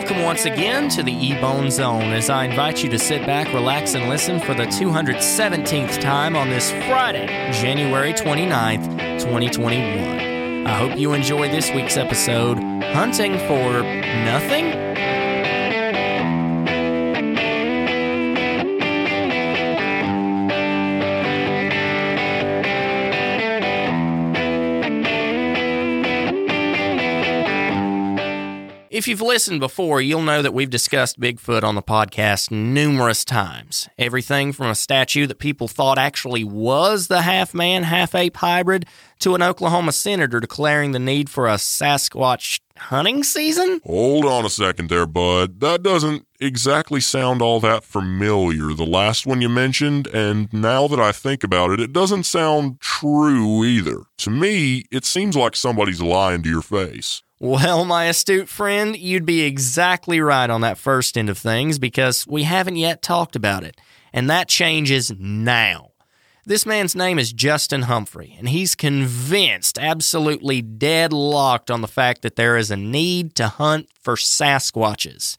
Welcome once again to the E Bone Zone as I invite you to sit back, relax, and listen for the 217th time on this Friday, January 29th, 2021. I hope you enjoy this week's episode Hunting for Nothing? If you've listened before, you'll know that we've discussed Bigfoot on the podcast numerous times. Everything from a statue that people thought actually was the half man, half ape hybrid to an Oklahoma senator declaring the need for a Sasquatch hunting season? Hold on a second there, bud. That doesn't exactly sound all that familiar, the last one you mentioned, and now that I think about it, it doesn't sound true either. To me, it seems like somebody's lying to your face. Well, my astute friend, you'd be exactly right on that first end of things because we haven't yet talked about it. And that changes now. This man's name is Justin Humphrey, and he's convinced, absolutely deadlocked on the fact that there is a need to hunt for Sasquatches.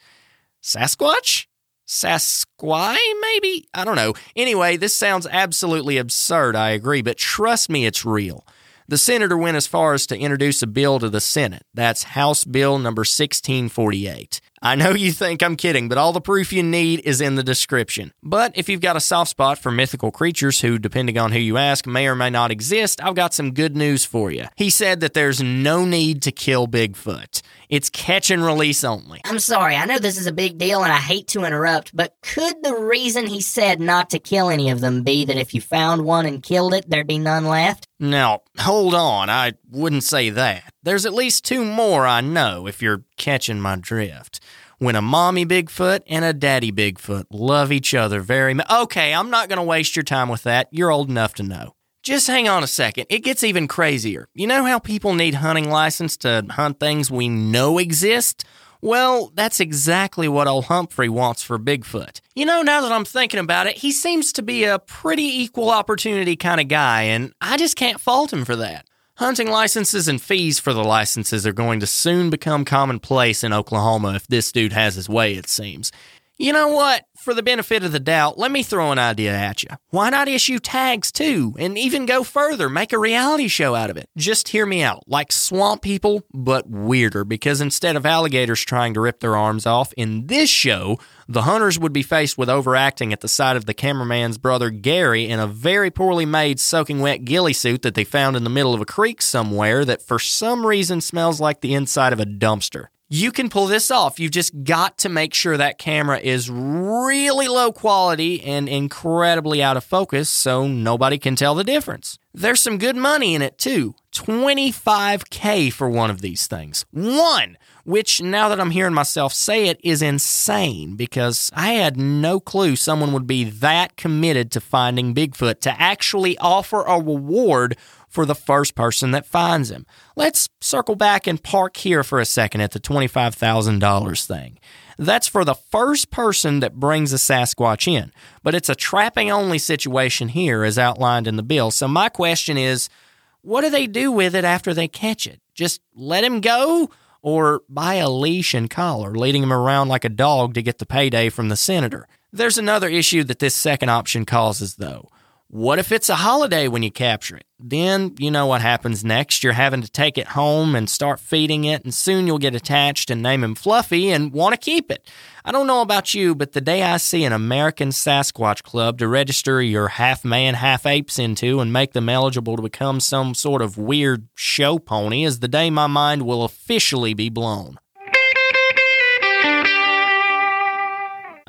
Sasquatch? Sasquai, maybe? I don't know. Anyway, this sounds absolutely absurd, I agree, but trust me, it's real. The senator went as far as to introduce a bill to the Senate. That's House Bill number 1648. I know you think I'm kidding, but all the proof you need is in the description. But if you've got a soft spot for mythical creatures who, depending on who you ask, may or may not exist, I've got some good news for you. He said that there's no need to kill Bigfoot. It's catch and release only. I'm sorry, I know this is a big deal and I hate to interrupt, but could the reason he said not to kill any of them be that if you found one and killed it, there'd be none left? Now, hold on, I wouldn't say that. There's at least two more I know if you're catching my drift when a mommy Bigfoot and a daddy Bigfoot love each other very much. Okay, I'm not going to waste your time with that. You're old enough to know. Just hang on a second. It gets even crazier. You know how people need hunting license to hunt things we know exist? Well, that's exactly what old Humphrey wants for Bigfoot. You know, now that I'm thinking about it, he seems to be a pretty equal opportunity kind of guy, and I just can't fault him for that. Hunting licenses and fees for the licenses are going to soon become commonplace in Oklahoma if this dude has his way, it seems. You know what? For the benefit of the doubt, let me throw an idea at you. Why not issue tags too, and even go further, make a reality show out of it? Just hear me out, like Swamp People, but weirder, because instead of alligators trying to rip their arms off, in this show, the hunters would be faced with overacting at the sight of the cameraman's brother Gary in a very poorly made soaking wet ghillie suit that they found in the middle of a creek somewhere that for some reason smells like the inside of a dumpster. You can pull this off. You've just got to make sure that camera is really low quality and incredibly out of focus so nobody can tell the difference. There's some good money in it too. 25K for one of these things. One! Which, now that I'm hearing myself say it, is insane because I had no clue someone would be that committed to finding Bigfoot to actually offer a reward for the first person that finds him. Let's circle back and park here for a second at the $25,000 thing. That's for the first person that brings a Sasquatch in, but it's a trapping only situation here as outlined in the bill. So my question is, what do they do with it after they catch it? Just let him go? Or buy a leash and collar, leading him around like a dog to get the payday from the senator? There's another issue that this second option causes, though. What if it's a holiday when you capture it? Then you know what happens next. You're having to take it home and start feeding it, and soon you'll get attached and name him Fluffy and want to keep it. I don't know about you, but the day I see an American Sasquatch Club to register your half man, half apes into and make them eligible to become some sort of weird show pony is the day my mind will officially be blown.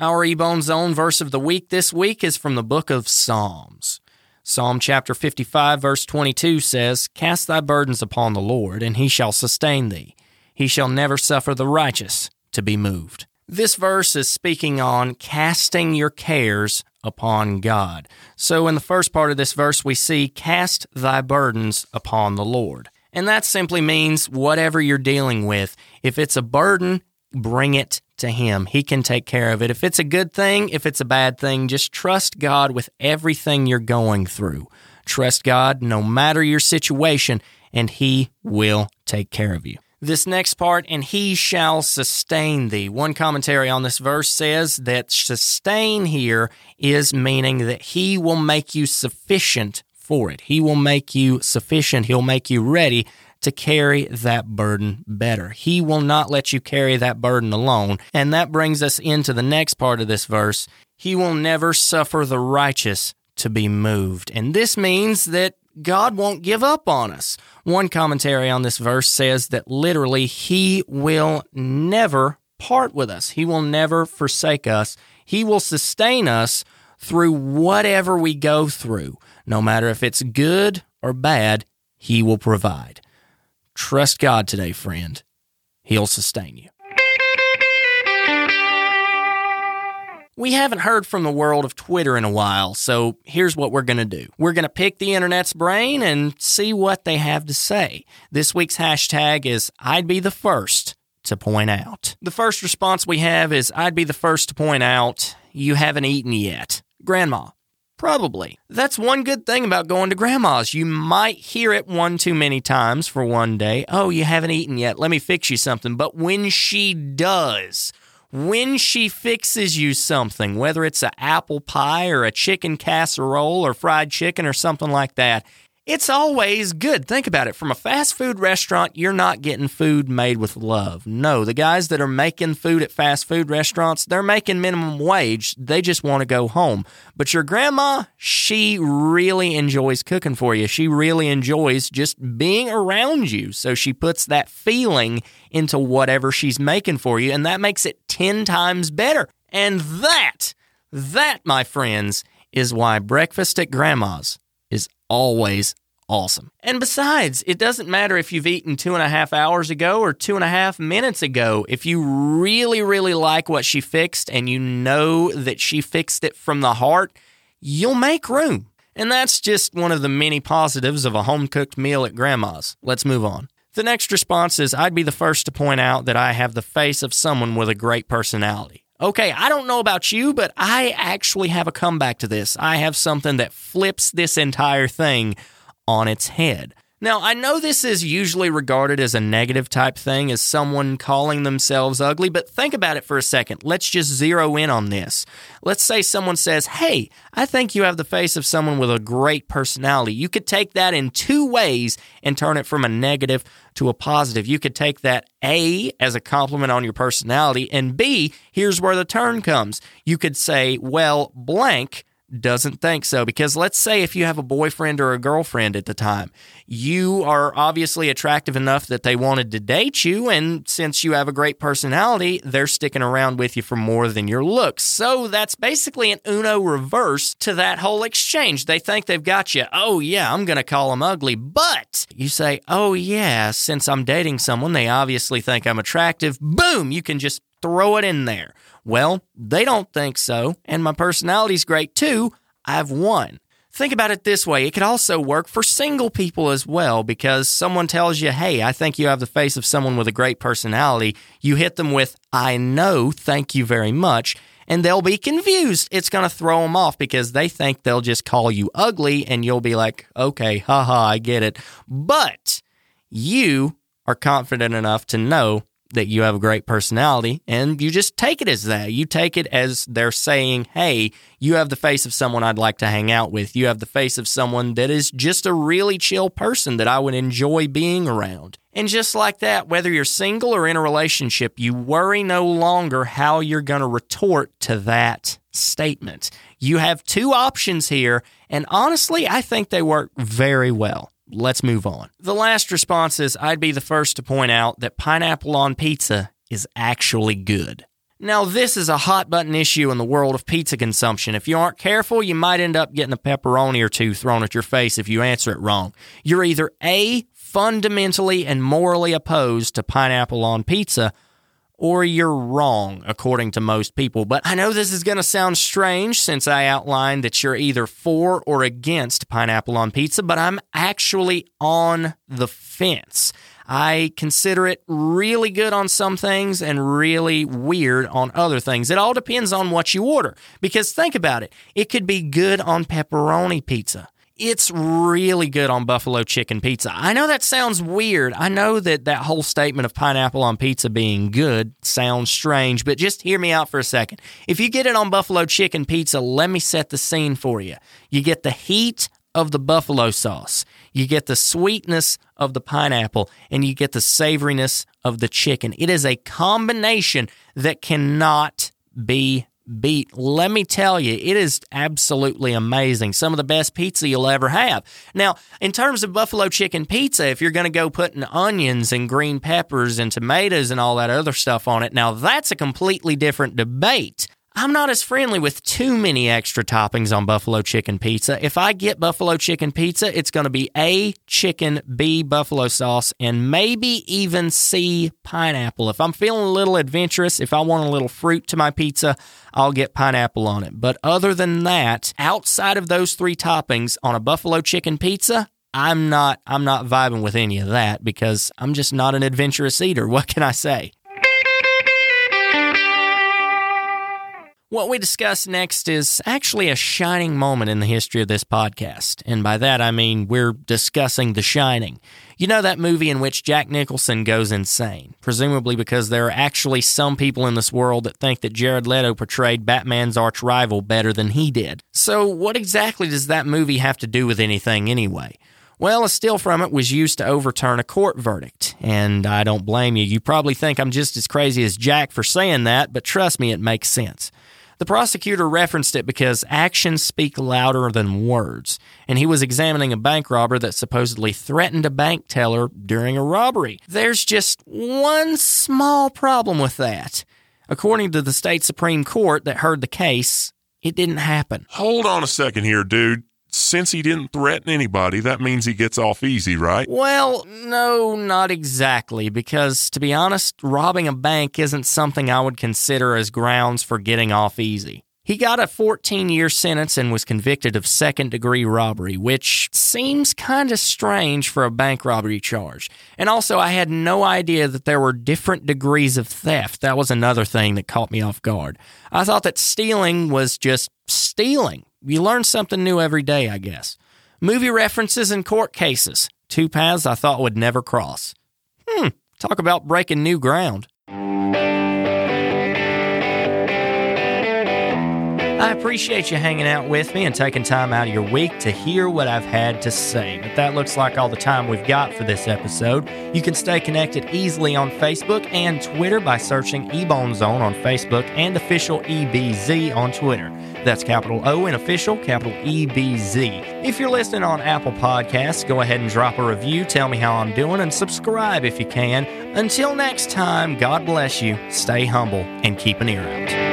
Our Ebone Zone verse of the week this week is from the book of Psalms. Psalm chapter 55, verse 22 says, Cast thy burdens upon the Lord, and he shall sustain thee. He shall never suffer the righteous to be moved. This verse is speaking on casting your cares upon God. So, in the first part of this verse, we see, Cast thy burdens upon the Lord. And that simply means whatever you're dealing with. If it's a burden, bring it to Him. He can take care of it. If it's a good thing, if it's a bad thing, just trust God with everything you're going through. Trust God no matter your situation, and He will take care of you. This next part, and he shall sustain thee. One commentary on this verse says that sustain here is meaning that he will make you sufficient for it. He will make you sufficient. He'll make you ready to carry that burden better. He will not let you carry that burden alone. And that brings us into the next part of this verse. He will never suffer the righteous to be moved. And this means that God won't give up on us. One commentary on this verse says that literally, He will never part with us, He will never forsake us. He will sustain us through whatever we go through. No matter if it's good or bad, He will provide. Trust God today, friend. He'll sustain you. We haven't heard from the world of Twitter in a while, so here's what we're going to do. We're going to pick the internet's brain and see what they have to say. This week's hashtag is I'd be the first to point out. The first response we have is I'd be the first to point out you haven't eaten yet. Grandma. Probably. That's one good thing about going to grandma's. You might hear it one too many times for one day. Oh, you haven't eaten yet. Let me fix you something. But when she does, when she fixes you something, whether it's an apple pie or a chicken casserole or fried chicken or something like that, it's always good. Think about it. From a fast food restaurant, you're not getting food made with love. No, the guys that are making food at fast food restaurants, they're making minimum wage. They just want to go home. But your grandma, she really enjoys cooking for you. She really enjoys just being around you. So she puts that feeling into whatever she's making for you, and that makes it 10 times better. And that, that, my friends, is why breakfast at grandma's is always awesome. And besides, it doesn't matter if you've eaten two and a half hours ago or two and a half minutes ago. If you really, really like what she fixed and you know that she fixed it from the heart, you'll make room. And that's just one of the many positives of a home cooked meal at grandma's. Let's move on. The next response is I'd be the first to point out that I have the face of someone with a great personality. Okay, I don't know about you, but I actually have a comeback to this. I have something that flips this entire thing on its head. Now, I know this is usually regarded as a negative type thing, as someone calling themselves ugly, but think about it for a second. Let's just zero in on this. Let's say someone says, Hey, I think you have the face of someone with a great personality. You could take that in two ways and turn it from a negative to a positive. You could take that A as a compliment on your personality, and B, here's where the turn comes. You could say, Well, blank doesn't think so because let's say if you have a boyfriend or a girlfriend at the time, you are obviously attractive enough that they wanted to date you and since you have a great personality, they're sticking around with you for more than your looks. So that's basically an Uno reverse to that whole exchange. They think they've got you. Oh yeah, I'm going to call them ugly, but you say, "Oh yeah, since I'm dating someone, they obviously think I'm attractive." Boom, you can just throw it in there. Well, they don't think so, and my personality's great too. I've won. Think about it this way it could also work for single people as well because someone tells you, hey, I think you have the face of someone with a great personality. You hit them with, I know, thank you very much, and they'll be confused. It's going to throw them off because they think they'll just call you ugly and you'll be like, okay, haha, I get it. But you are confident enough to know that you have a great personality and you just take it as that. You take it as they're saying, hey, you have the face of someone I'd like to hang out with. You have the face of someone that is just a really chill person that I would enjoy being around. And just like that, whether you're single or in a relationship, you worry no longer how you're going to retort to that statement. You have two options here, and honestly, I think they work very well let's move on. The last response is I'd be the first to point out that pineapple on pizza is actually good. Now, this is a hot button issue in the world of pizza consumption. If you aren't careful, you might end up getting a pepperoni or two thrown at your face if you answer it wrong. You're either A, fundamentally and morally opposed to pineapple on pizza, or you're wrong, according to most people. But I know this is going to sound strange since I outlined that you're either for or against pineapple on pizza, but I'm actually on the fence. I consider it really good on some things and really weird on other things. It all depends on what you order. Because think about it it could be good on pepperoni pizza. It's really good on buffalo chicken pizza. I know that sounds weird. I know that that whole statement of pineapple on pizza being good sounds strange, but just hear me out for a second. If you get it on buffalo chicken pizza, let me set the scene for you. You get the heat of the buffalo sauce, you get the sweetness of the pineapple, and you get the savoriness of the chicken. It is a combination that cannot be beat. Let me tell you, it is absolutely amazing. Some of the best pizza you'll ever have. Now, in terms of buffalo chicken pizza, if you're going to go putting onions and green peppers and tomatoes and all that other stuff on it, now that's a completely different debate. I'm not as friendly with too many extra toppings on buffalo chicken pizza. If I get buffalo chicken pizza, it's going to be A, chicken, B, buffalo sauce, and maybe even C, pineapple. If I'm feeling a little adventurous, if I want a little fruit to my pizza, I'll get pineapple on it. But other than that, outside of those three toppings on a buffalo chicken pizza, I'm not I'm not vibing with any of that because I'm just not an adventurous eater. What can I say? What we discuss next is actually a shining moment in the history of this podcast. And by that, I mean we're discussing The Shining. You know that movie in which Jack Nicholson goes insane, presumably because there are actually some people in this world that think that Jared Leto portrayed Batman's arch rival better than he did. So, what exactly does that movie have to do with anything anyway? Well, a still from it was used to overturn a court verdict. And I don't blame you. You probably think I'm just as crazy as Jack for saying that, but trust me, it makes sense. The prosecutor referenced it because actions speak louder than words, and he was examining a bank robber that supposedly threatened a bank teller during a robbery. There's just one small problem with that. According to the state Supreme Court that heard the case, it didn't happen. Hold on a second here, dude since he didn't threaten anybody, that means he gets off easy, right? Well, no, not exactly, because to be honest, robbing a bank isn't something I would consider as grounds for getting off easy. He got a 14 year sentence and was convicted of second degree robbery, which seems kind of strange for a bank robbery charge. And also, I had no idea that there were different degrees of theft. That was another thing that caught me off guard. I thought that stealing was just stealing. You learn something new every day, I guess. Movie references and court cases. Two paths I thought would never cross. Hmm, talk about breaking new ground. I appreciate you hanging out with me and taking time out of your week to hear what I've had to say. But that looks like all the time we've got for this episode. You can stay connected easily on Facebook and Twitter by searching Ebone Zone on Facebook and official EBZ on Twitter. That's capital O and official, capital EBZ. If you're listening on Apple Podcasts, go ahead and drop a review, tell me how I'm doing, and subscribe if you can. Until next time, God bless you, stay humble, and keep an ear out.